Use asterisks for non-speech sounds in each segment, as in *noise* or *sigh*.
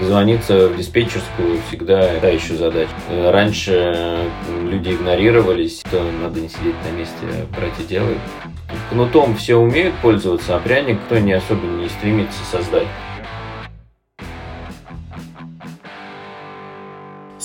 Дозвониться в диспетчерскую всегда та еще задача. Раньше люди игнорировались, то надо не сидеть на месте, а брать и делать. Кнутом все умеют пользоваться, а пряник кто не особо не стремится создать.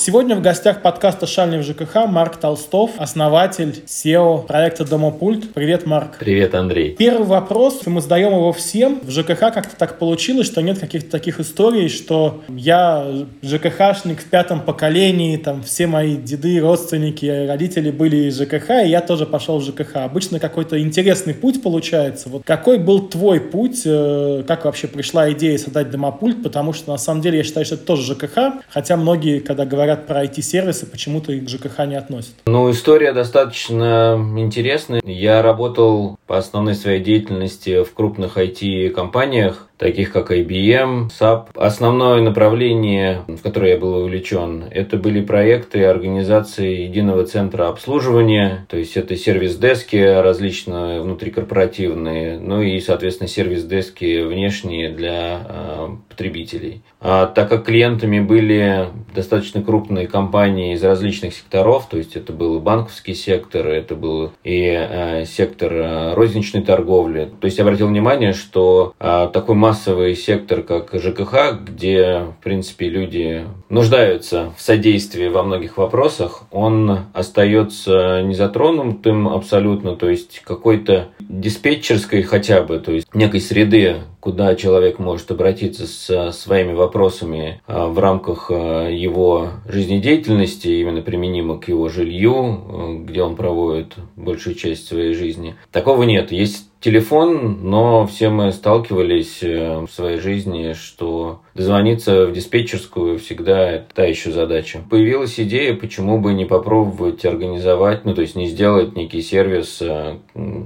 Сегодня в гостях подкаста «Шальный в ЖКХ» Марк Толстов, основатель SEO проекта «Домопульт». Привет, Марк. Привет, Андрей. Первый вопрос, мы задаем его всем. В ЖКХ как-то так получилось, что нет каких-то таких историй, что я ЖКХшник в пятом поколении, там все мои деды, родственники, родители были из ЖКХ, и я тоже пошел в ЖКХ. Обычно какой-то интересный путь получается. Вот какой был твой путь, э, как вообще пришла идея создать «Домопульт», потому что на самом деле я считаю, что это тоже ЖКХ, хотя многие, когда говорят говорят про IT-сервисы, почему-то их к ЖКХ не относят. Ну, история достаточно интересная. Я работал по основной своей деятельности в крупных IT-компаниях, таких как IBM, SAP. Основное направление, в которое я был увлечен, это были проекты организации единого центра обслуживания, то есть это сервис-дески различные внутрикорпоративные, ну и, соответственно, сервис-дески внешние для э, потребителей. А так как клиентами были достаточно крупные компании из различных секторов, то есть это был банковский сектор, это был и э, сектор э, розничной торговли, то есть я обратил внимание, что э, такой массовый сектор, как ЖКХ, где, в принципе, люди нуждаются в содействии во многих вопросах, он остается незатронутым абсолютно, то есть какой-то диспетчерской хотя бы, то есть некой среды, куда человек может обратиться с своими вопросами а, в рамках а, его жизнедеятельности, именно применимо к его жилью, а, где он проводит большую часть своей жизни. Такого нет. Есть телефон, но все мы сталкивались э, в своей жизни, что дозвониться в диспетчерскую всегда та еще задача. Появилась идея, почему бы не попробовать организовать, ну то есть не сделать некий сервис, э,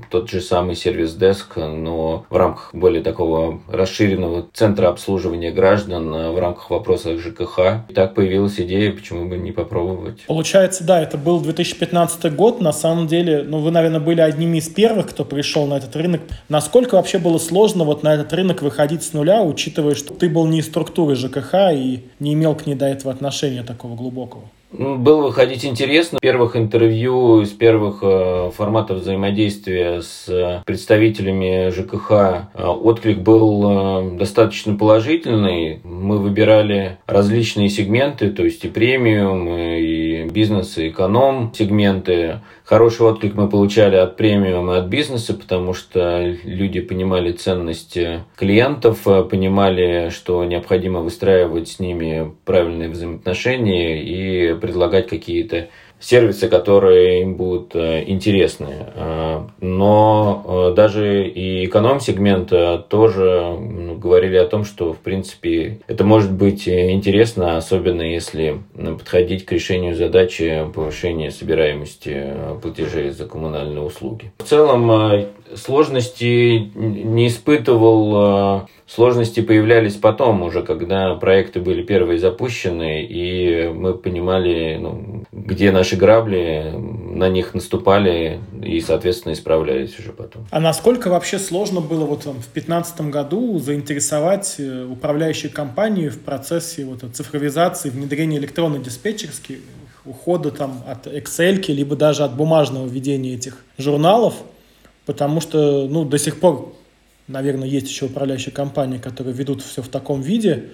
тот же самый сервис Desk, но в рамках более такого расширенного центра обслуживания граждан э, в рамках вопросов ЖКХ. И так появилась идея, почему бы не попробовать. Получается, да, это был 2015 год. На самом деле, ну вы, наверное, были одними из первых, кто пришел на этот рынок. Насколько вообще было сложно вот на этот рынок выходить с нуля, учитывая, что ты был не из структуры ЖКХ и не имел к ней до этого отношения такого глубокого? Ну, было выходить интересно. Первых интервью, из первых э, форматов взаимодействия с представителями ЖКХ э, отклик был э, достаточно положительный. Мы выбирали различные сегменты, то есть и премиум, и бизнес, и эконом сегменты. Хороший отклик мы получали от премиум и от бизнеса, потому что люди понимали ценности клиентов, понимали, что необходимо выстраивать с ними правильные взаимоотношения и предлагать какие-то сервисы, которые им будут э, интересны. Э, но даже и эконом-сегмент тоже говорили о том, что, в принципе, это может быть интересно, особенно если подходить к решению задачи повышения собираемости платежей за коммунальные услуги. В целом, сложности не испытывал Сложности появлялись потом уже, когда проекты были первые запущены, и мы понимали, ну, где наши грабли, на них наступали и, соответственно, исправлялись уже потом. А насколько вообще сложно было вот в 2015 году заинтересовать э, управляющую компанию в процессе вот цифровизации, внедрения электронной диспетчерской, ухода там от Excel, либо даже от бумажного ведения этих журналов, потому что, ну, до сих пор наверное, есть еще управляющие компании, которые ведут все в таком виде.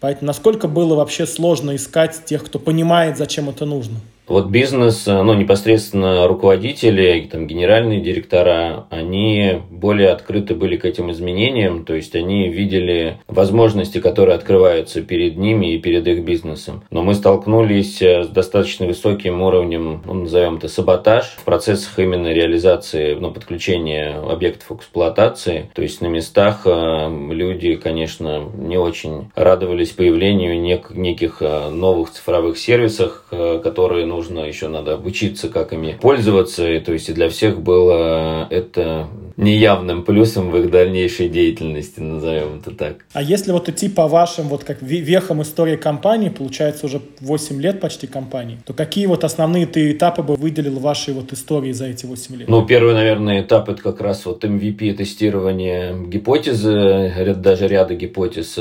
Поэтому насколько было вообще сложно искать тех, кто понимает, зачем это нужно? Вот бизнес, ну, непосредственно руководители, там, генеральные директора, они более открыты были к этим изменениям, то есть они видели возможности, которые открываются перед ними и перед их бизнесом. Но мы столкнулись э, с достаточно высоким уровнем, ну, назовем это саботаж, в процессах именно реализации, ну, подключения объектов эксплуатации. То есть на местах э, люди, конечно, не очень радовались появлению нек- неких э, новых цифровых сервисов, которые, ну, нужно, еще надо обучиться, как ими пользоваться. И, то есть и для всех было это неявным плюсом в их дальнейшей деятельности, назовем это так. А если вот идти по вашим, вот как вехам истории компании, получается уже 8 лет почти компании, то какие вот основные ты этапы бы выделил вашей вот истории за эти 8 лет? Ну, первый, наверное, этап это как раз вот MVP тестирование гипотезы, даже ряда гипотез.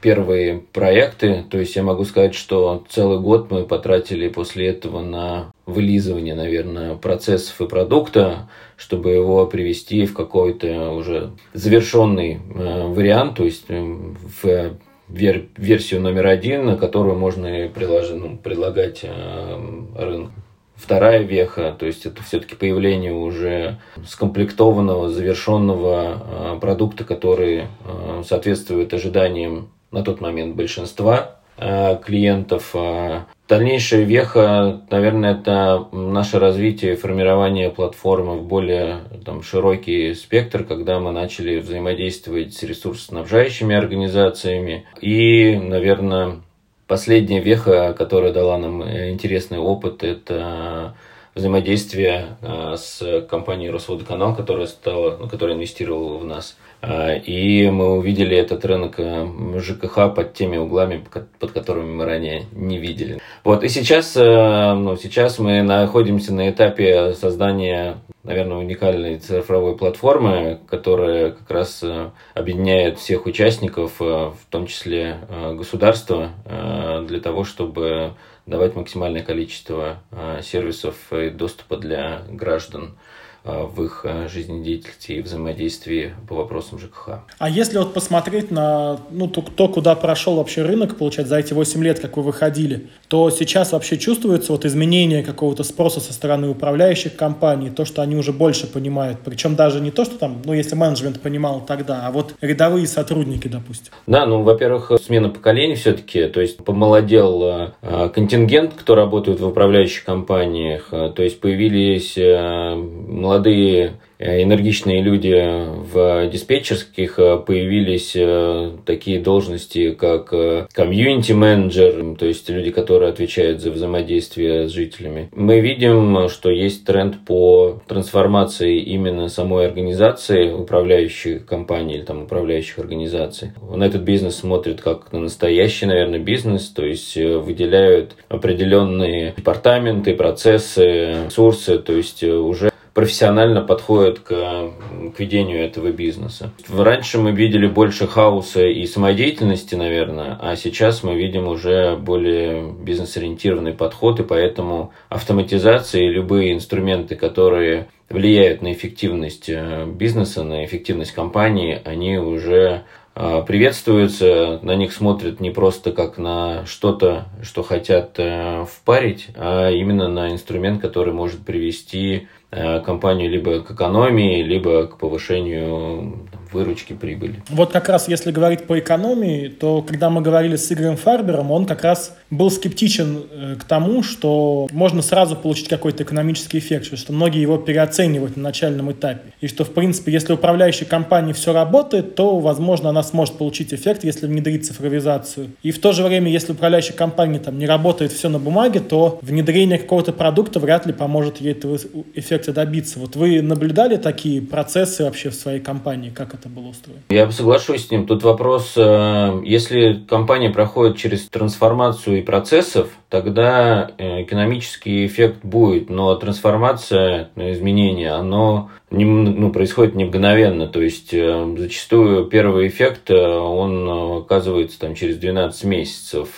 первые проекты. То есть я могу сказать, что целый год мы потратили после этого на вылизывание, наверное, процессов и продукта, чтобы его привести в какой-то уже завершенный э, вариант, то есть э, в вер версию номер один, которую можно приложить, ну, предлагать э, рынку. Вторая веха, то есть это все-таки появление уже скомплектованного, завершенного э, продукта, который э, соответствует ожиданиям на тот момент большинства клиентов. Дальнейшая веха, наверное, это наше развитие формирование платформы в более там, широкий спектр, когда мы начали взаимодействовать с ресурсоснабжающими организациями. И, наверное, Последняя веха, которая дала нам э, интересный опыт, это взаимодействие э, с компанией Росводоканал, которая стала, ну, которая инвестировала в нас. Э, и мы увидели этот рынок ЖКХ под теми углами, под которыми мы ранее не видели. Вот, и сейчас, ну, сейчас мы находимся на этапе создания наверное, уникальной цифровой платформы, которая как раз объединяет всех участников, в том числе государства, для того, чтобы давать максимальное количество сервисов и доступа для граждан. Э, в их э, жизнедеятельности и взаимодействии по вопросам ЖКХ. А если вот посмотреть на ну, то, то, куда прошел вообще рынок, получается, за эти 8 лет, как вы выходили, то сейчас вообще чувствуется вот изменение какого-то спроса со стороны управляющих компаний, то, что они уже больше понимают. Причем даже не то, что там, ну, если менеджмент понимал тогда, а вот рядовые сотрудники, допустим. Да, ну, во-первых, смена поколений все-таки, то есть помолодел э, контингент, кто работает в управляющих компаниях, то есть появились молодые Э, энергичные люди в диспетчерских э, появились э, такие должности, как комьюнити-менеджер, то есть люди, которые отвечают за взаимодействие с жителями. Мы видим, что есть тренд по трансформации именно самой организации, управляющей компании или там управляющих организаций. На этот бизнес смотрят как на настоящий, наверное, бизнес, то есть выделяют определенные департаменты, процессы, ресурсы, то есть уже профессионально подходят к, к ведению этого бизнеса. Раньше мы видели больше хаоса и самодеятельности, наверное, а сейчас мы видим уже более бизнес-ориентированный подход, и поэтому автоматизация и любые инструменты, которые влияют на эффективность э, бизнеса, на эффективность компании, они уже э, приветствуются, на них смотрят не просто как на что-то, что хотят э, впарить, а именно на инструмент, который может привести компанию либо к экономии, либо к повышению выручки, прибыли. Вот как раз если говорить по экономии, то когда мы говорили с Игорем Фарбером, он как раз был скептичен э, к тому, что можно сразу получить какой-то экономический эффект, что многие его переоценивают на начальном этапе. И что, в принципе, если управляющей компании все работает, то, возможно, она сможет получить эффект, если внедрить цифровизацию. И в то же время, если управляющая компания там не работает все на бумаге, то внедрение какого-то продукта вряд ли поможет ей этого эффекта добиться. Вот вы наблюдали такие процессы вообще в своей компании? Как это было устроено? Я соглашусь с ним. Тут вопрос, э, если компания проходит через трансформацию и процессов, тогда э, экономический эффект будет, но трансформация, изменение, оно не, ну, происходит не мгновенно. То есть э, зачастую первый эффект, он оказывается там, через 12 месяцев,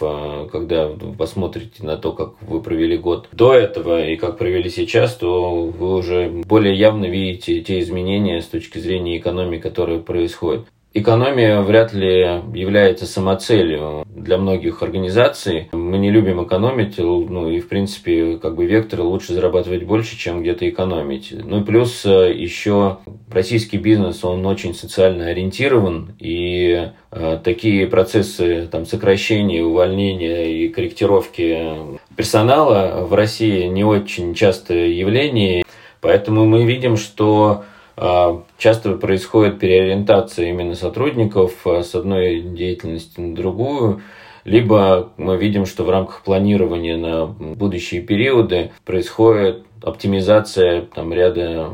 когда вы посмотрите на то, как вы провели год до этого и как провели сейчас, то вы уже более явно видите те изменения с точки зрения экономии, которые происходят. Экономия вряд ли является самоцелью для многих организаций. Мы не любим экономить, ну и в принципе как бы вектор лучше зарабатывать больше, чем где-то экономить. Ну и плюс э, еще российский бизнес, он очень социально ориентирован, и э, такие процессы там, сокращения, увольнения и корректировки персонала в России не очень частое явление. Поэтому мы видим, что часто происходит переориентация именно сотрудников а, с одной деятельности на другую, либо мы видим, что в рамках планирования на будущие периоды происходит оптимизация там, ряда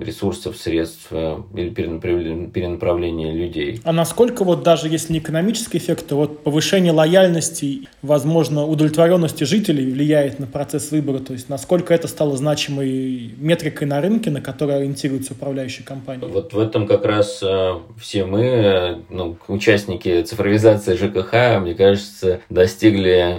ресурсов, средств э, или перенаправление людей. А насколько вот даже если не экономический эффект, то вот повышение лояльности, возможно, удовлетворенности жителей влияет на процесс выбора? То есть насколько это стало значимой метрикой на рынке, на которой ориентируются управляющие компании? Вот в этом как раз э, все мы, э, ну, участники цифровизации ЖКХ, мне кажется, достигли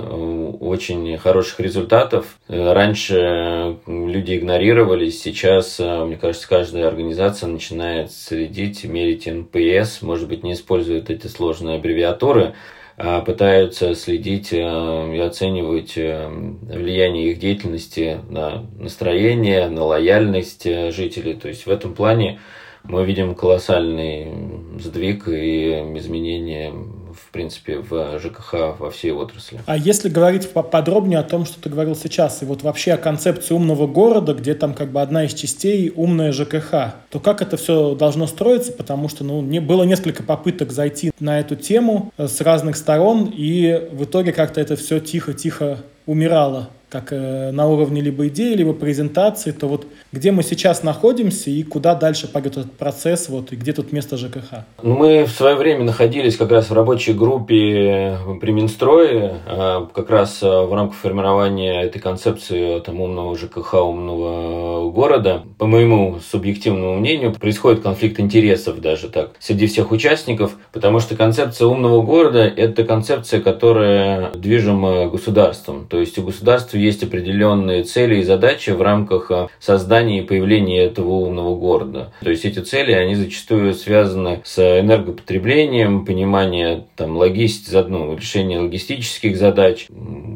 очень хороших результатов. Раньше люди игнорировались, сейчас, мне кажется, каждая организация начинает следить, мерить NPS, может быть, не использует эти сложные аббревиатуры, а пытаются следить э, и оценивать э, влияние их деятельности на настроение, на лояльность э, жителей. То есть в этом плане мы видим колоссальный сдвиг и изменения в принципе, в ЖКХ во всей отрасли. А если говорить подробнее о том, что ты говорил сейчас, и вот вообще о концепции умного города, где там как бы одна из частей умная ЖКХ, то как это все должно строиться? Потому что, ну, не, было несколько попыток зайти на эту тему э, с разных сторон, и в итоге как-то это все тихо-тихо умирало как э, на уровне либо идеи, либо презентации, то вот где мы сейчас находимся и куда дальше пойдет этот процесс, вот, и где тут место ЖКХ? Мы в свое время находились как раз в рабочей группе при Минстрое, а, как раз а, в рамках формирования этой концепции там, умного ЖКХ, умного города. По моему субъективному мнению, происходит конфликт интересов даже так среди всех участников, потому что концепция умного города – это концепция, которая движима государством. То есть у государства есть определенные цели и задачи в рамках а, создания и появления этого умного города. То есть эти цели, они зачастую связаны с энергопотреблением, понимание там, логистики, ну, решение логистических задач,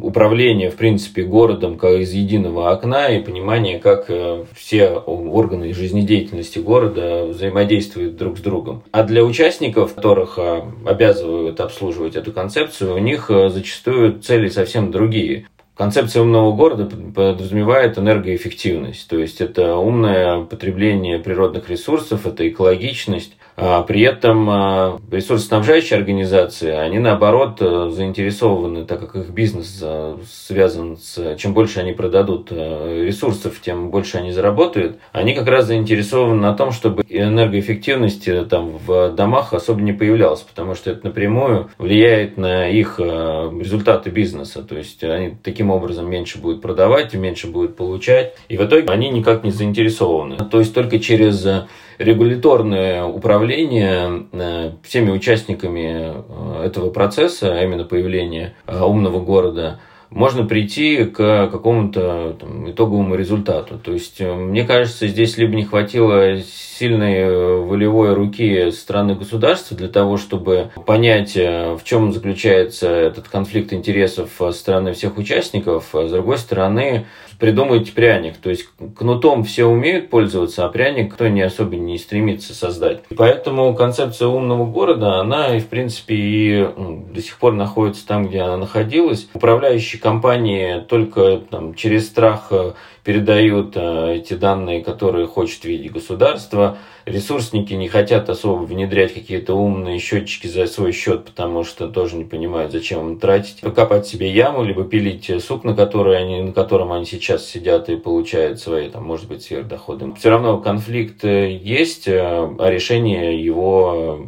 управление, в принципе, городом как из единого окна и понимание, как э, все органы жизнедеятельности города взаимодействуют друг с другом. А для участников, которых а, обязывают обслуживать эту концепцию, у них э, зачастую цели совсем другие. Концепция умного города подразумевает энергоэффективность, то есть это умное потребление природных ресурсов, это экологичность, а при этом а, ресурсоснабжающие организации, они наоборот э, заинтересованы, так как их бизнес э, связан с... Чем больше они продадут э, ресурсов, тем больше они заработают. Они как раз заинтересованы на том, чтобы энергоэффективности там в домах особо не появлялась, потому что это напрямую влияет на их результаты бизнеса. То есть они таким образом меньше будут продавать, меньше будут получать. И в итоге они никак не заинтересованы. То есть только через регуляторное управление э, всеми участниками э, этого процесса, а именно появления э, умного города, можно прийти к какому-то там, итоговому результату. То есть, мне кажется, здесь либо не хватило сильной волевой руки страны государства для того, чтобы понять, в чем заключается этот конфликт интересов со стороны всех участников, а с другой стороны, придумать пряник. То есть кнутом все умеют пользоваться, а пряник кто не особо не стремится создать. И поэтому концепция умного города, она, в принципе, и ну, до сих пор находится там, где она находилась. Управляющие компании только там, через страх э, передают э, эти данные, которые хочет видеть государство. Ресурсники не хотят особо внедрять какие-то умные счетчики за свой счет, потому что тоже не понимают, зачем им тратить. Покопать себе яму, либо пилить сук, на, который они, на котором они сейчас сидят и получают свои, там, может быть, сверхдоходы. Все равно конфликт э, есть, э, а решения его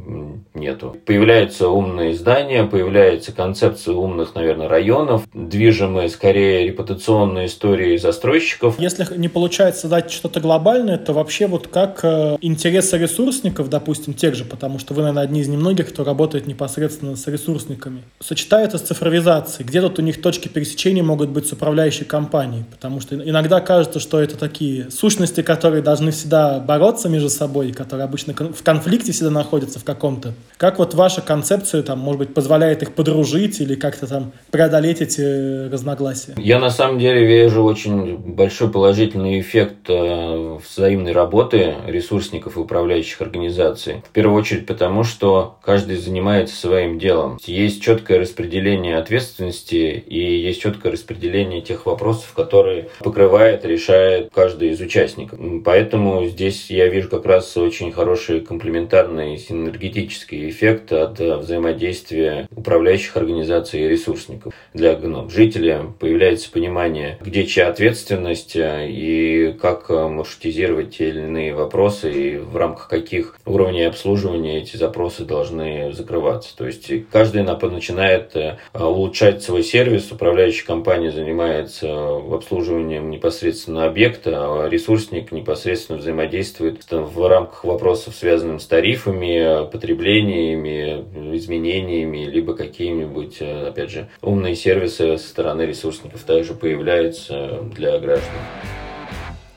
нету. Появляются умные здания, появляется концепция умных, наверное, районов, движимые скорее репутационные истории застройщиков. Если не получается дать что-то глобальное, то вообще вот как э, интересы ресурсников, допустим, тех же, потому что вы, наверное, одни из немногих, кто работает непосредственно с ресурсниками, сочетается с цифровизацией. Где тут у них точки пересечения могут быть с управляющей компанией? Потому что иногда кажется, что это такие сущности, которые должны всегда бороться между собой, которые обычно в конфликте всегда находятся в каком-то. Как вот ваша концепция, там, может быть, позволяет их подружить или как-то там преодолеть эти э, разногласия? Я на самом деле вижу очень большой положительный эффект э, взаимной работы ресурсников и управляющих организаций. В первую очередь потому, что каждый занимается своим делом. Есть четкое распределение ответственности и есть четкое распределение тех вопросов, которые покрывает, решает каждый из участников. Поэтому здесь я вижу как раз очень хороший комплементарный синергетический и эффект от взаимодействия управляющих организаций и ресурсников. Для ну, жителя появляется понимание, где чья ответственность и как маршрутизировать те или иные вопросы и в рамках каких уровней обслуживания эти запросы должны закрываться. То есть каждый начинает улучшать свой сервис, управляющая компания занимается обслуживанием непосредственно объекта, а ресурсник непосредственно взаимодействует в рамках вопросов, связанных с тарифами, потреблениями, изменениями, либо какими-нибудь, опять же, умные сервисы со стороны ресурсников также появляются для граждан.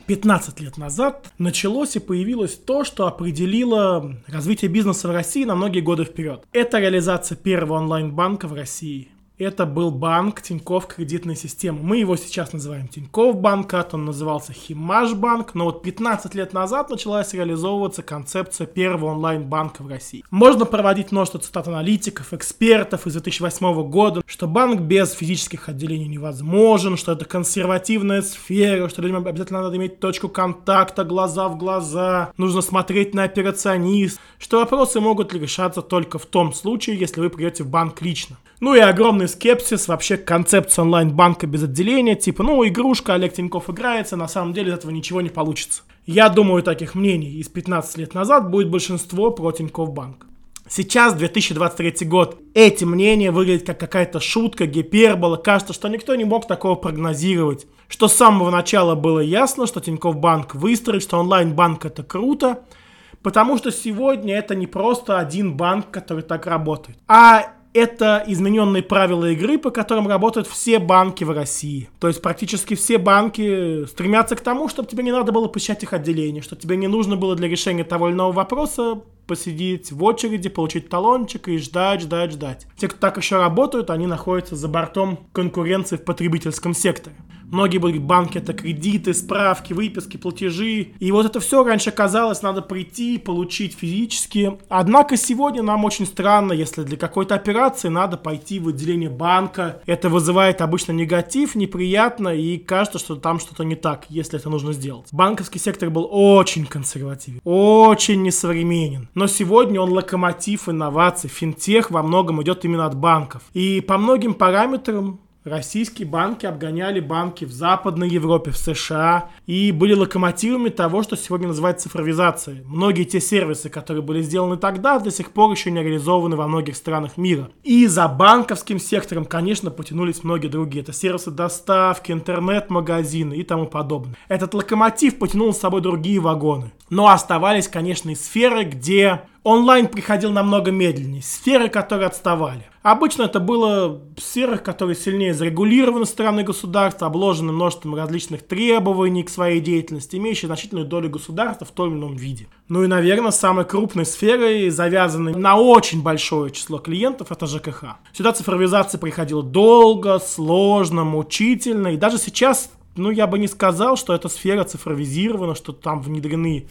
15 лет назад началось и появилось то, что определило развитие бизнеса в России на многие годы вперед. Это реализация первого онлайн-банка в России. Это был банк Тиньков кредитной системы. Мы его сейчас называем Тиньков банк, а он назывался Химаш банк, но вот 15 лет назад началась реализовываться концепция первого онлайн-банка в России. Можно проводить множество цитат аналитиков, экспертов из 2008 года, что банк без физических отделений невозможен, что это консервативная сфера, что людям обязательно надо иметь точку контакта, глаза в глаза, нужно смотреть на операционист, что вопросы могут решаться только в том случае, если вы придете в банк лично. Ну и огромный скепсис вообще к концепции онлайн-банка без отделения, типа, ну, игрушка, Олег Тиньков играется, на самом деле из этого ничего не получится. Я думаю, таких мнений из 15 лет назад будет большинство про Тиньков Банк. Сейчас, 2023 год, эти мнения выглядят как какая-то шутка, гипербола. Кажется, что никто не мог такого прогнозировать. Что с самого начала было ясно, что Тиньков Банк выстроит, что онлайн-банк это круто. Потому что сегодня это не просто один банк, который так работает, а это измененные правила игры, по которым работают все банки в России. То есть практически все банки стремятся к тому, чтобы тебе не надо было посещать их отделение, что тебе не нужно было для решения того или иного вопроса посидеть в очереди, получить талончик и ждать, ждать, ждать. Те, кто так еще работают, они находятся за бортом конкуренции в потребительском секторе. Многие банки это кредиты, справки, выписки, платежи. И вот это все раньше казалось, надо прийти, получить физически. Однако сегодня нам очень странно, если для какой-то операции надо пойти в отделение банка. Это вызывает обычно негатив, неприятно и кажется, что там что-то не так, если это нужно сделать. Банковский сектор был очень консервативен, очень несовременен. Но сегодня он локомотив инноваций. Финтех во многом идет именно от банков. И по многим параметрам Российские банки обгоняли банки в Западной Европе, в США и были локомотивами того, что сегодня называется цифровизацией. Многие те сервисы, которые были сделаны тогда, до сих пор еще не реализованы во многих странах мира. И за банковским сектором, конечно, потянулись многие другие. Это сервисы доставки, интернет-магазины и тому подобное. Этот локомотив потянул с собой другие вагоны. Но оставались, конечно, и сферы, где онлайн приходил намного медленнее, сферы, которые отставали. Обычно это было в сферах, которые сильнее зарегулированы стороны государства, обложены множеством различных требований к своей деятельности, имеющие значительную долю государства в том или ином виде. Ну и, наверное, самой крупной сферой, завязанной на очень большое число клиентов, это ЖКХ. Сюда цифровизация приходила долго, сложно, мучительно, и даже сейчас ну, я бы не сказал, что эта сфера цифровизирована, что там внедрены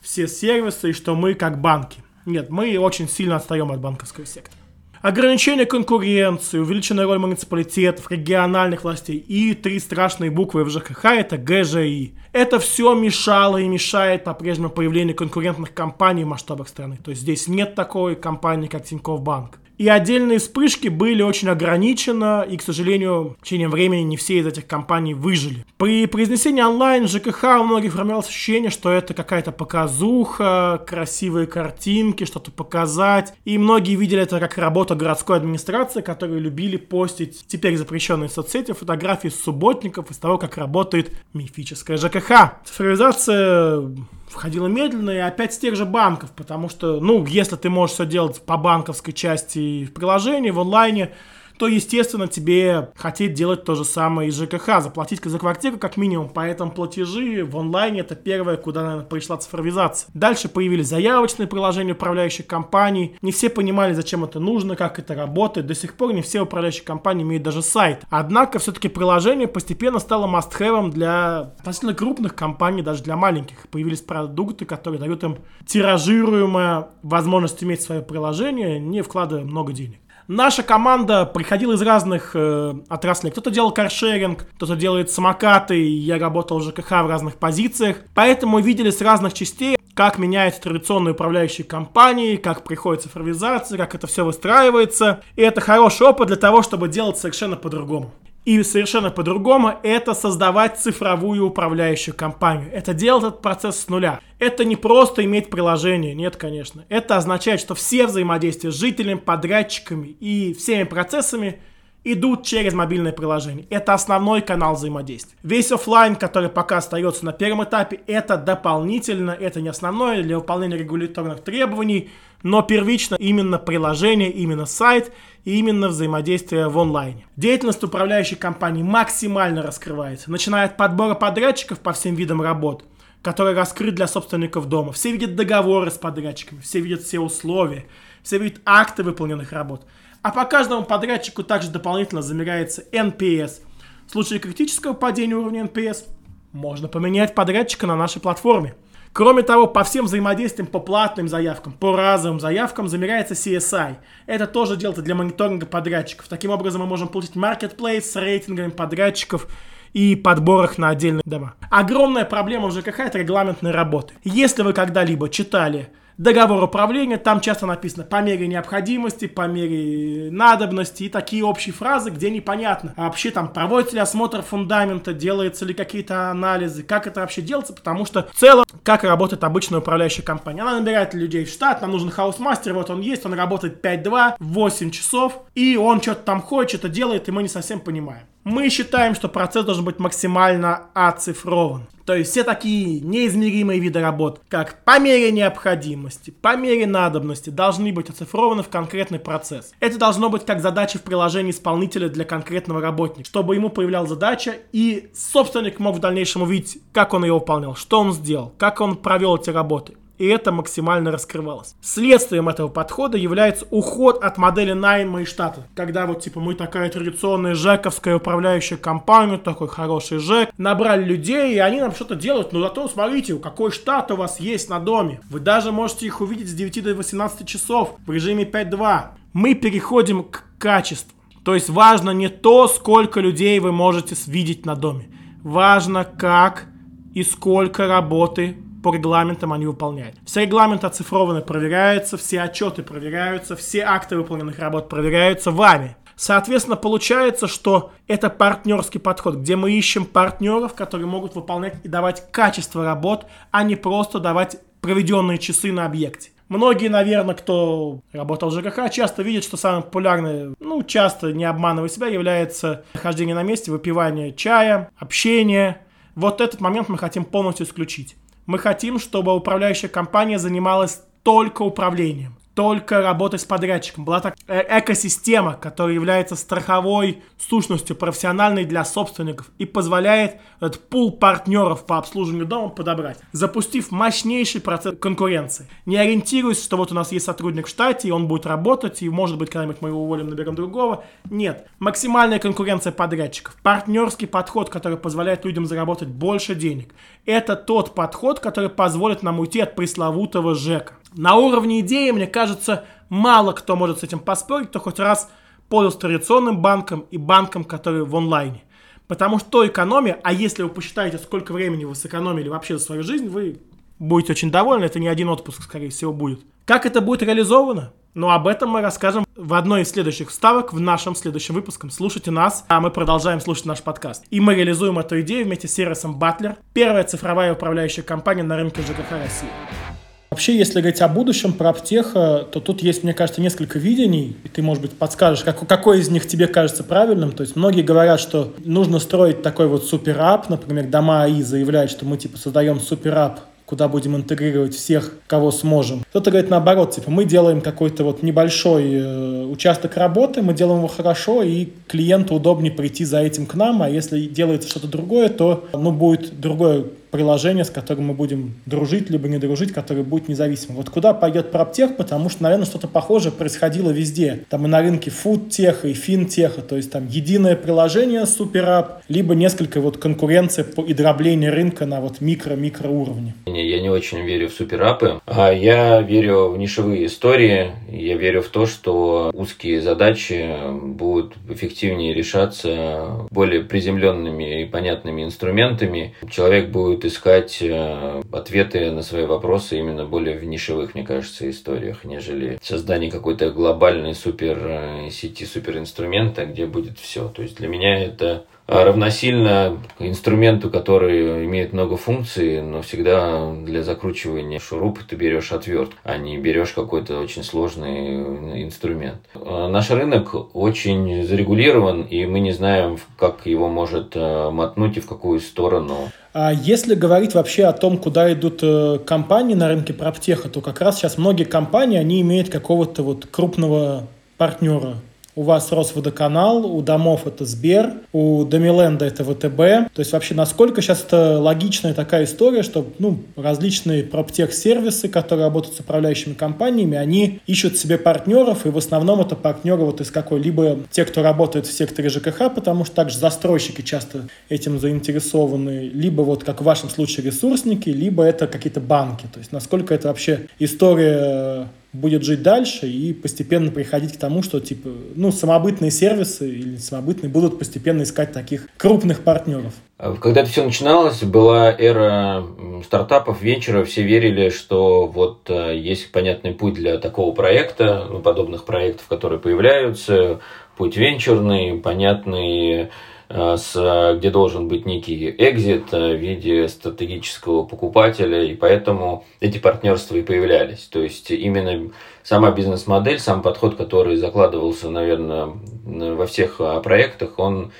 все сервисы и что мы как банки. Нет, мы очень сильно отстаем от банковского сектора. Ограничение конкуренции, увеличенная роль муниципалитетов, региональных властей и три страшные буквы в ЖКХ – это ГЖИ. Это все мешало и мешает по-прежнему появлению конкурентных компаний в масштабах страны. То есть здесь нет такой компании, как Тинькофф Банк. И отдельные вспышки были очень ограничены, и, к сожалению, в течение времени не все из этих компаний выжили. При произнесении онлайн ЖКХ у многих формировалось ощущение, что это какая-то показуха, красивые картинки, что-то показать. И многие видели это как работа городской администрации, которые любили постить теперь запрещенные соцсети фотографии субботников из того, как работает мифическая ЖКХ. Цифровизация входила медленно и опять с тех же банков, потому что, ну, если ты можешь все делать по банковской части в приложении, в онлайне, то, естественно, тебе хотеть делать то же самое и ЖКХ, заплатить за квартиру как минимум, поэтому платежи в онлайне это первое, куда, наверное, пришла цифровизация. Дальше появились заявочные приложения управляющих компаний, не все понимали, зачем это нужно, как это работает, до сих пор не все управляющие компании имеют даже сайт. Однако, все-таки приложение постепенно стало must-have для относительно крупных компаний, даже для маленьких. Появились продукты, которые дают им тиражируемая возможность иметь свое приложение, не вкладывая много денег. Наша команда приходила из разных э, отраслей. Кто-то делал каршеринг, кто-то делает самокаты, я работал в ЖКХ в разных позициях. Поэтому видели с разных частей как меняются традиционные управляющие компании, как приходит цифровизация, как это все выстраивается. И это хороший опыт для того, чтобы делать совершенно по-другому. И совершенно по-другому это создавать цифровую управляющую компанию. Это делать этот процесс с нуля. Это не просто иметь приложение, нет, конечно. Это означает, что все взаимодействия с жителями, подрядчиками и всеми процессами идут через мобильное приложение. Это основной канал взаимодействия. Весь офлайн, который пока остается на первом этапе, это дополнительно, это не основное для выполнения регуляторных требований, но первично именно приложение, именно сайт и именно взаимодействие в онлайне. Деятельность управляющей компании максимально раскрывается, начиная от подбора подрядчиков по всем видам работ, который раскрыт для собственников дома. Все видят договоры с подрядчиками, все видят все условия, все видят акты выполненных работ. А по каждому подрядчику также дополнительно замеряется NPS. В случае критического падения уровня NPS можно поменять подрядчика на нашей платформе. Кроме того, по всем взаимодействиям по платным заявкам, по разовым заявкам замеряется CSI. Это тоже делается для мониторинга подрядчиков. Таким образом, мы можем получить marketplace с рейтингами подрядчиков и подборах на отдельные дома. Огромная проблема в ЖКХ – это регламентные работы. Если вы когда-либо читали договор управления, там часто написано по мере необходимости, по мере надобности и такие общие фразы, где непонятно, а вообще там проводится ли осмотр фундамента, делается ли какие-то анализы, как это вообще делается, потому что в целом, как работает обычная управляющая компания. Она набирает людей в штат, нам нужен хаусмастер, вот он есть, он работает 5-2, 8 часов, и он что-то там хочет, что-то делает, и мы не совсем понимаем. Мы считаем, что процесс должен быть максимально оцифрован. То есть все такие неизмеримые виды работ, как по мере необходимости, по мере надобности, должны быть оцифрованы в конкретный процесс. Это должно быть как задача в приложении исполнителя для конкретного работника, чтобы ему появлялась задача и собственник мог в дальнейшем увидеть, как он ее выполнял, что он сделал, как он провел эти работы и это максимально раскрывалось. Следствием этого подхода является уход от модели найма и штата. Когда вот типа мы такая традиционная жековская управляющая компания, такой хороший жек, набрали людей, и они нам что-то делают, но зато смотрите, какой штат у вас есть на доме. Вы даже можете их увидеть с 9 до 18 часов в режиме 5.2. Мы переходим к качеству. То есть важно не то, сколько людей вы можете видеть на доме. Важно, как и сколько работы по регламентам они выполняют. Все регламенты оцифрованы, проверяются, все отчеты проверяются, все акты выполненных работ проверяются вами. Соответственно, получается, что это партнерский подход, где мы ищем партнеров, которые могут выполнять и давать качество работ, а не просто давать проведенные часы на объекте. Многие, наверное, кто работал в ЖКХ, часто видят, что самое популярное, ну, часто не обманывая себя, является нахождение на месте, выпивание чая, общение. Вот этот момент мы хотим полностью исключить. Мы хотим, чтобы управляющая компания занималась только управлением только работать с подрядчиком. Была так э экосистема, которая является страховой сущностью профессиональной для собственников и позволяет этот пул партнеров по обслуживанию дома подобрать, запустив мощнейший процесс конкуренции. Не ориентируясь, что вот у нас есть сотрудник в штате, и он будет работать, и может быть когда-нибудь мы его уволим, наберем другого. Нет. Максимальная конкуренция подрядчиков. Партнерский подход, который позволяет людям заработать больше денег. Это тот подход, который позволит нам уйти от пресловутого ЖЭКа. На уровне идеи, мне кажется, мало кто может с этим поспорить, кто хоть раз пользовался традиционным банком и банком, который в онлайне. Потому что экономия, а если вы посчитаете, сколько времени вы сэкономили вообще за свою жизнь, вы будете очень довольны, это не один отпуск, скорее всего, будет. Как это будет реализовано? Ну, об этом мы расскажем в одной из следующих вставок в нашем следующем выпуске. Слушайте нас, а мы продолжаем слушать наш подкаст. И мы реализуем эту идею вместе с сервисом Butler, первая цифровая управляющая компания на рынке ЖКХ России. Вообще, если говорить о будущем про аптеха, то тут есть, мне кажется, несколько видений, и ты, может быть, подскажешь, как, какой из них тебе кажется правильным. То есть многие говорят, что нужно строить такой вот суперап, например, Дома АИ заявляют, что мы типа создаем суперап куда будем интегрировать всех, кого сможем. Кто-то говорит наоборот, типа мы делаем какой-то вот небольшой э, участок работы, мы делаем его хорошо, и клиенту удобнее прийти за этим к нам, а если делается что-то другое, то ну, будет другое приложение, с которым мы будем дружить, либо не дружить, которое будет независимым. Вот куда пойдет проптех, потому что, наверное, что-то похожее происходило везде. Там и на рынке фудтеха, и финтеха, то есть там единое приложение суперап, либо несколько вот конкуренции по и дробление рынка на вот микро-микро уровне. Я не очень верю в суперапы, а я верю в нишевые истории, я верю в то, что узкие задачи будут эффективнее решаться более приземленными и понятными инструментами. Человек будет искать э, ответы на свои вопросы именно более в нишевых, мне кажется, историях, нежели создание какой-то глобальной супер э, сети, суперинструмента, где будет все. То есть для меня это равносильно инструменту, который имеет много функций, но всегда для закручивания шуруп ты берешь отверт, а не берешь какой-то очень сложный инструмент. А наш рынок очень зарегулирован, и мы не знаем, как его может э, мотнуть и в какую сторону. А если говорить вообще о том, куда идут э, компании на рынке проптеха, то как раз сейчас многие компании, они имеют какого-то вот крупного партнера у вас Росводоканал, у домов это Сбер, у Домиленда это ВТБ. То есть вообще насколько сейчас это логичная такая история, что ну, различные проптех-сервисы, которые работают с управляющими компаниями, они ищут себе партнеров, и в основном это партнеры вот из какой-либо те, кто работает в секторе ЖКХ, потому что также застройщики часто этим заинтересованы, либо вот как в вашем случае ресурсники, либо это какие-то банки. То есть насколько это вообще история будет жить дальше и постепенно приходить к тому, что типа, ну, самобытные сервисы или самобытные будут постепенно искать таких крупных партнеров. А когда это все начиналось, была эра стартапов, вечера, все верили, что вот э, есть понятный путь для такого проекта, ну, подобных проектов, которые появляются, путь венчурный, понятный с, где должен быть некий экзит э, в виде стратегического покупателя, и поэтому эти партнерства и появлялись. То есть именно сама бизнес-модель, сам подход, который закладывался, наверное, во всех э, проектах, он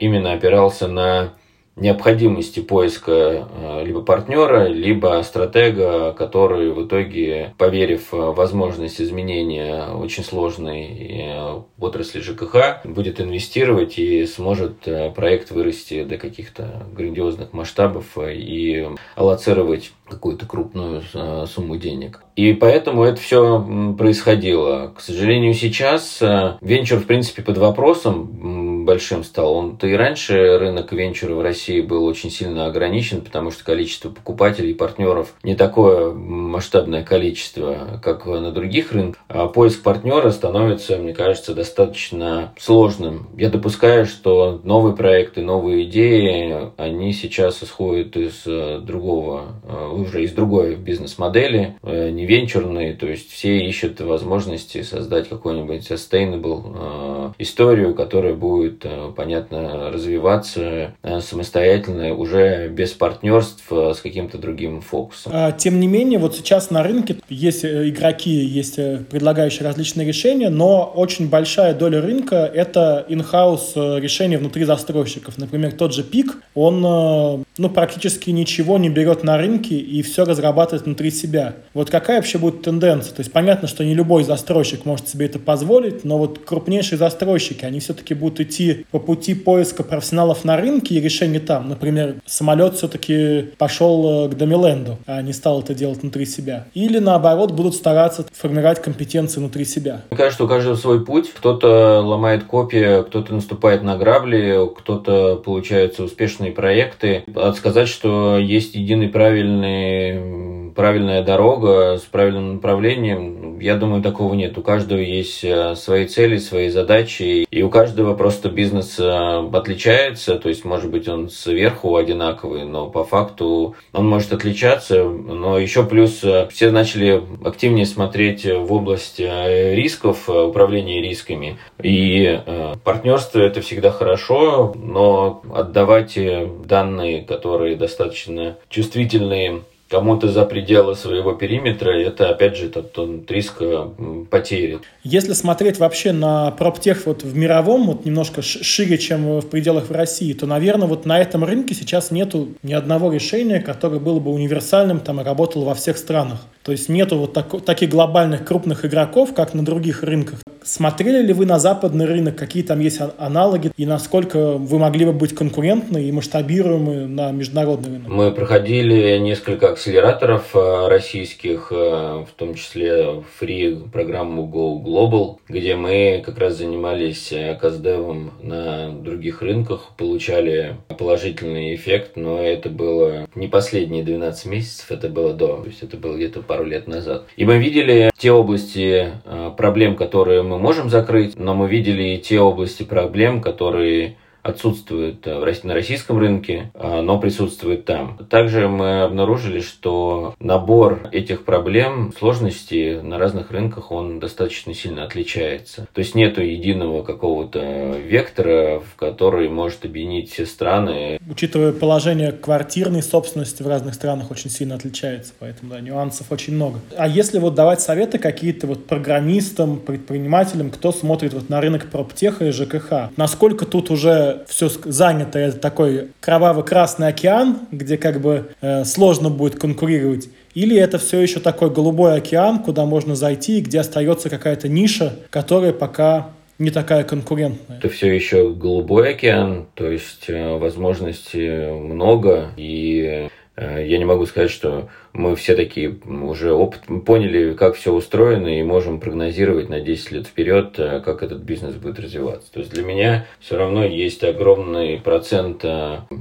именно опирался на необходимости поиска э, либо партнера, либо стратега, который в итоге, поверив в возможность изменения очень сложной э, отрасли ЖКХ, будет инвестировать и сможет э, проект вырасти до каких-то грандиозных масштабов и аллоцировать какую-то крупную сумму денег. И поэтому это все происходило. К сожалению, сейчас венчур, в принципе, под вопросом большим стал. Он-то и раньше рынок венчура в России был очень сильно ограничен, потому что количество покупателей и партнеров не такое масштабное количество, как на других рынках. А поиск партнера становится, мне кажется, достаточно сложным. Я допускаю, что новые проекты, новые идеи, они сейчас исходят из э, другого, э, уже из другой бизнес-модели, э, не венчурные, то есть все ищут возможности создать какой-нибудь sustainable историю, которая будет будет, э, понятно, развиваться э, самостоятельно, уже без партнерств э, с каким-то другим фокусом. А, тем не менее, вот сейчас на рынке есть игроки, есть предлагающие различные решения, но очень большая доля рынка – это in-house решения внутри застройщиков. Например, тот же ПИК, он ну, практически ничего не берет на рынке и все разрабатывает внутри себя. Вот какая вообще будет тенденция? То есть понятно, что не любой застройщик может себе это позволить, но вот крупнейшие застройщики, они все-таки будут идти идти по пути поиска профессионалов на рынке и решения там. Например, самолет все-таки пошел э, к Домиленду, а не стал это делать внутри себя. Или наоборот, будут стараться формировать компетенции внутри себя. Мне кажется, у каждого свой путь. Кто-то ломает копии, кто-то наступает на грабли, кто-то получаются успешные проекты. Надо сказать, что есть единый правильный правильная дорога с правильным направлением, я думаю, такого нет. У каждого есть э, свои цели, свои задачи, и у каждого просто бизнес э, отличается, то есть, может быть, он сверху одинаковый, но по факту он может отличаться, но еще плюс э, все начали активнее смотреть в область рисков, управления рисками, и партнерство это всегда хорошо, но отдавать данные, которые достаточно чувствительные кому-то за пределы своего периметра, это опять же тот, тот риск э, потери. Если смотреть вообще на проптех вот в мировом, вот немножко шире, чем в пределах в России, то, наверное, вот на этом рынке сейчас нету ни одного решения, которое было бы универсальным там и работало во всех странах. То есть нету вот так, таких глобальных крупных игроков, как на других рынках. Смотрели ли вы на западный рынок, какие там есть аналоги, и насколько вы могли бы быть конкурентны и масштабируемы на международный рынок? Мы проходили несколько акселераторов э, российских, э, в том числе фри программу Go Global, где мы как раз занимались э, каздевом на других рынках, получали положительный эффект, но это было не последние 12 месяцев, это было до, то есть это было где-то пару лет назад. И мы видели те области проблем, которые мы можем закрыть, но мы видели и те области проблем, которые отсутствует на российском рынке, но присутствует там. Также мы обнаружили, что набор этих проблем, сложностей на разных рынках, он достаточно сильно отличается. То есть нету единого какого-то вектора, в который может объединить все страны. Учитывая положение квартирной собственности в разных странах очень сильно отличается, поэтому да, нюансов очень много. А если вот давать советы какие-то вот программистам, предпринимателям, кто смотрит вот на рынок проптеха и ЖКХ, насколько тут уже все занято, это такой кроваво-красный океан, где как бы э, сложно будет конкурировать, или это все еще такой голубой океан, куда можно зайти, где остается какая-то ниша, которая пока не такая конкурентная. Это все еще голубой океан, то есть э, возможностей много, и э, я не могу сказать, что мы все такие уже опыт, поняли, как все устроено, и можем прогнозировать на 10 лет вперед, э, как этот бизнес будет развиваться. То есть для меня все равно есть огромный процент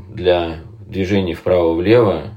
для движений вправо-влево,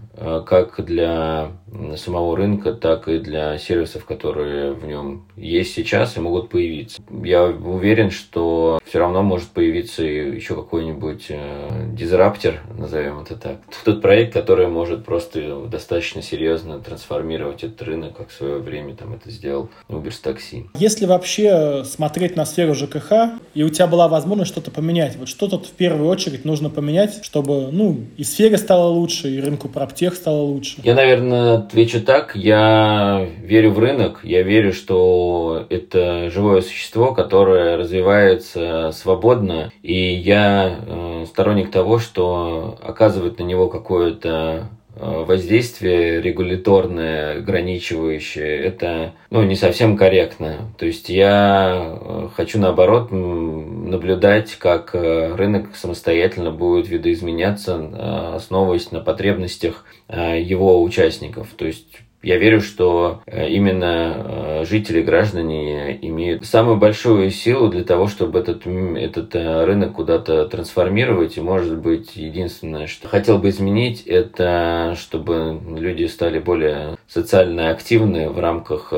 как для самого рынка, так и для сервисов, которые в нем есть сейчас и могут появиться. Я уверен, что все равно может появиться еще какой-нибудь э, дизраптер, назовем это так. Тот проект, который может просто достаточно серьезно трансформировать этот рынок, как в свое время там это сделал Uber такси. Если вообще смотреть на сферу ЖКХ, и у тебя была возможность что-то поменять, вот что тут в первую очередь нужно поменять, чтобы ну, и сфере стало лучше, и рынку проптех стало лучше? Я, наверное, отвечу так. Я верю в рынок. Я верю, что это живое существо, которое развивается свободно. И я э, сторонник того, что оказывает на него какое-то воздействие регуляторное, ограничивающее, это ну, не совсем корректно. То есть я э, хочу, наоборот, наблюдать, как рынок самостоятельно будет видоизменяться, основываясь на потребностях Э, его участников. То есть я верю, что э, именно э, жители, граждане имеют самую большую силу для того, чтобы этот, этот рынок куда-то трансформировать. И, может быть, единственное, что хотел бы изменить, это чтобы люди стали более социально активны в рамках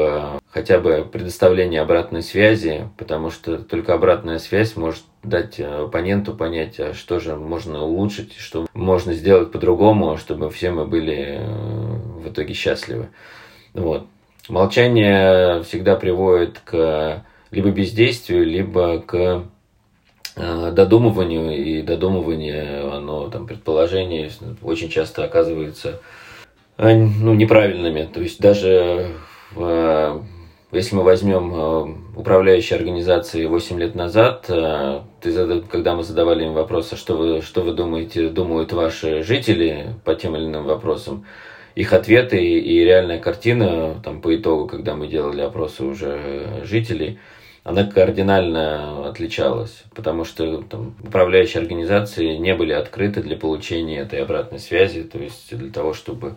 хотя бы предоставления обратной связи, потому что только обратная связь может дать оппоненту понять, а что же можно улучшить, что можно сделать по-другому, чтобы все мы были э, в итоге счастливы. Вот. Молчание всегда приводит к либо бездействию, либо к э, додумыванию, и додумывание, оно там предположение очень часто оказывается э, ну, неправильными. То есть даже в если мы возьмем э, управляющие организации 8 лет назад, э, ты, когда мы задавали им вопрос, а что вы, что вы думаете, думают ваши жители по тем или иным вопросам, их ответы и реальная картина там, по итогу, когда мы делали опросы уже жителей, она кардинально отличалась, потому что там, управляющие организации не были открыты для получения этой обратной связи, то есть для того, чтобы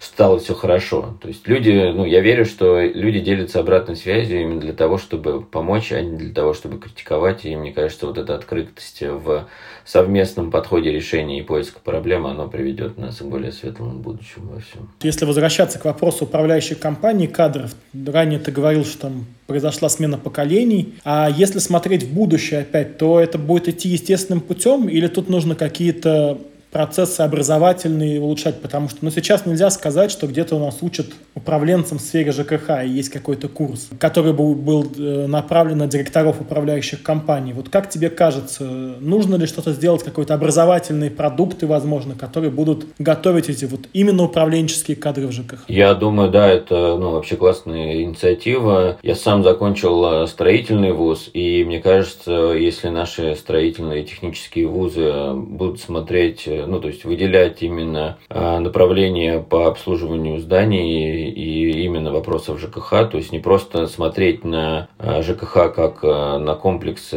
стало все хорошо. То есть люди, ну, я верю, что люди делятся обратной связью именно для того, чтобы помочь, а не для того, чтобы критиковать. И мне кажется, вот эта открытость в совместном подходе решения и поиска проблемы, оно приведет нас к более светлому будущему во всем. Если возвращаться к вопросу управляющих компаний, кадров, ранее ты говорил, что там произошла смена поколений, а если смотреть в будущее опять, то это будет идти естественным путем или тут нужно какие-то процессы образовательные улучшать, потому что ну, сейчас нельзя сказать, что где-то у нас учат управленцам в сфере ЖКХ, и есть какой-то курс, который был, был э, направлен на директоров управляющих компаний. Вот как тебе кажется, нужно ли что-то сделать, какой-то образовательные продукты, возможно, которые будут готовить эти вот именно управленческие кадры в ЖКХ? Я думаю, да, это ну, вообще классная инициатива. Я сам закончил э, строительный вуз, и мне кажется, если наши строительные и технические вузы будут смотреть ну, то есть выделять именно а, направление по обслуживанию зданий и именно вопросов ЖКХ, то есть не просто смотреть на а, ЖКХ как а, на комплекс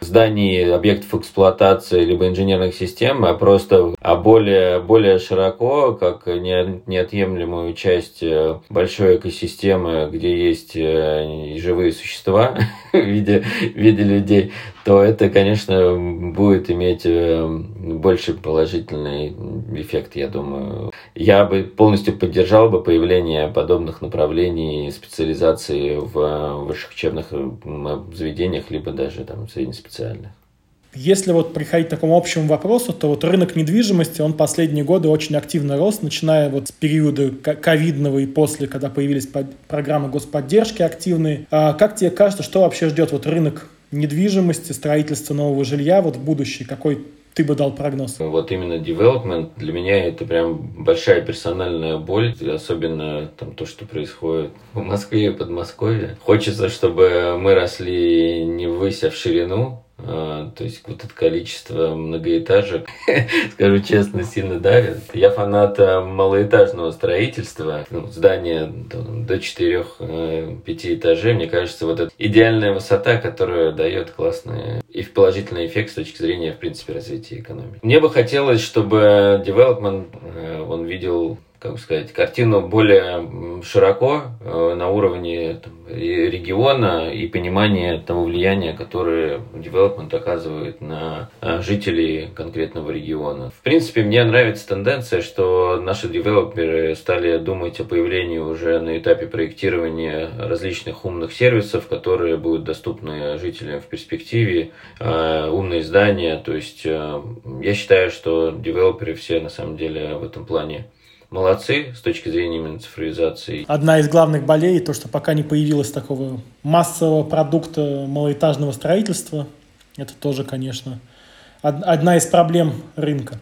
зданий, объектов эксплуатации либо инженерных систем, а просто а более, более широко, как неотъемлемую часть э, большой экосистемы, где есть э, живые существа *laughs* в виде, в виде людей, то это, конечно, будет иметь э, больше положительный эффект, я думаю. Я бы полностью поддержал бы появление подобных направлений специализации в высших учебных заведениях, либо даже там среднеспециальных. Если вот приходить к такому общему вопросу, то вот рынок недвижимости, он последние годы очень активно рос, начиная вот с периода ковидного и после, когда появились программы господдержки активные. А как тебе кажется, что вообще ждет вот рынок недвижимости, строительства нового жилья вот в будущее? Какой ты бы дал прогноз? Вот именно development для меня это прям большая персональная боль, особенно там то, что происходит в Москве и Подмосковье. Хочется, чтобы мы росли не ввысь, а в ширину, то есть вот это количество многоэтажек, *laughs* скажу честно, сильно давит. Я фанат а, малоэтажного строительства. Ну, здание до 4-5 э, этажей. Мне кажется, вот это идеальная высота, которая дает классный и положительный эффект с точки зрения, в принципе, развития экономики. Мне бы хотелось, чтобы development, э, он видел как сказать, картину более широко э, на уровне там, региона и понимания того влияния, которое девелопмент оказывает на э, жителей конкретного региона. В принципе, мне нравится тенденция, что наши девелоперы стали думать о появлении уже на этапе проектирования различных умных сервисов, которые будут доступны жителям в перспективе, э, умные здания. То есть я считаю, что девелоперы все на самом деле в этом плане молодцы с точки зрения именно цифровизации. Одна из главных болей, то, что пока не появилось такого массового продукта малоэтажного строительства, это тоже, конечно, одна из проблем рынка.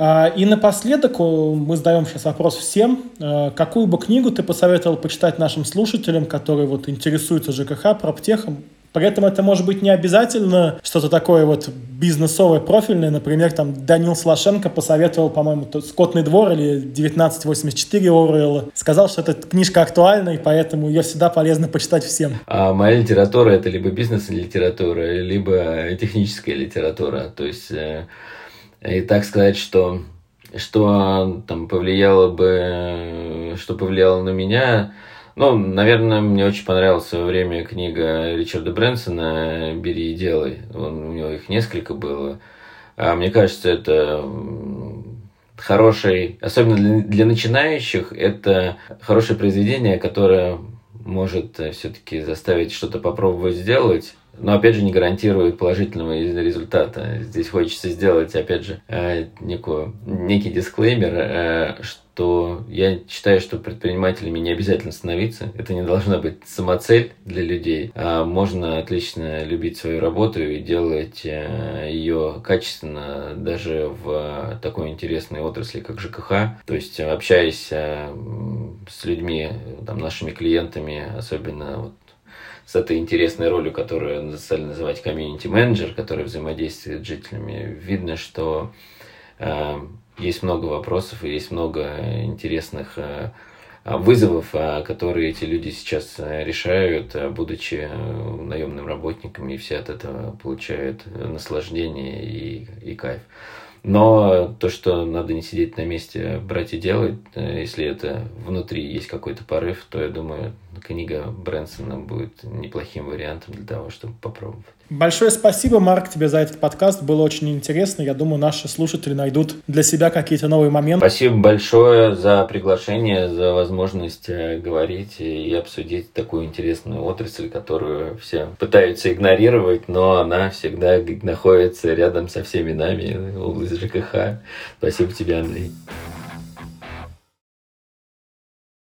А, и напоследок мы задаем сейчас вопрос всем. А, какую бы книгу ты посоветовал почитать нашим слушателям, которые вот интересуются ЖКХ, проптехом, при этом это может быть не обязательно что-то такое вот бизнесовое, профильное. Например, там Данил Слашенко посоветовал, по-моему, «Скотный двор» или «1984» Оруэлла. Сказал, что эта книжка актуальна, и поэтому ее всегда полезно почитать всем. А моя литература — это либо бизнес-литература, либо техническая литература. То есть, э, и так сказать, что что там повлияло бы, что повлияло на меня, ну, наверное, мне очень понравилась в свое время книга Ричарда Брэнсона «Бери и делай». Он, у него их несколько было. А мне кажется, это хороший, особенно для, для начинающих, это хорошее произведение, которое может э, все-таки заставить что-то попробовать сделать, но опять же не гарантирует положительного результата. Здесь хочется сделать, опять же, э, некую, некий дисклеймер, э, что то я считаю, что предпринимателями не обязательно становиться. Это не должна быть самоцель для людей. А можно отлично любить свою работу и делать э, ее качественно даже в такой интересной отрасли, как ЖКХ. То есть общаясь с людьми, там, нашими клиентами, особенно вот с этой интересной ролью, которую стали называть комьюнити-менеджер, который взаимодействует с жителями, видно, что э, есть много вопросов и есть много интересных э, вызовов, э, которые эти люди сейчас э, решают, будучи наемным работниками, и все от этого получают наслаждение и, и кайф. Но то, что надо не сидеть на месте, брать и делать, если это внутри есть какой-то порыв, то я думаю, книга Брэнсона будет неплохим вариантом для того, чтобы попробовать. Большое спасибо, Марк, тебе за этот подкаст. Было очень интересно. Я думаю, наши слушатели найдут для себя какие-то новые моменты. Спасибо большое за приглашение, за возможность э, говорить и обсудить такую интересную отрасль, которую все пытаются игнорировать, но она всегда находится рядом со всеми нами, область ЖКХ. Спасибо тебе, Андрей.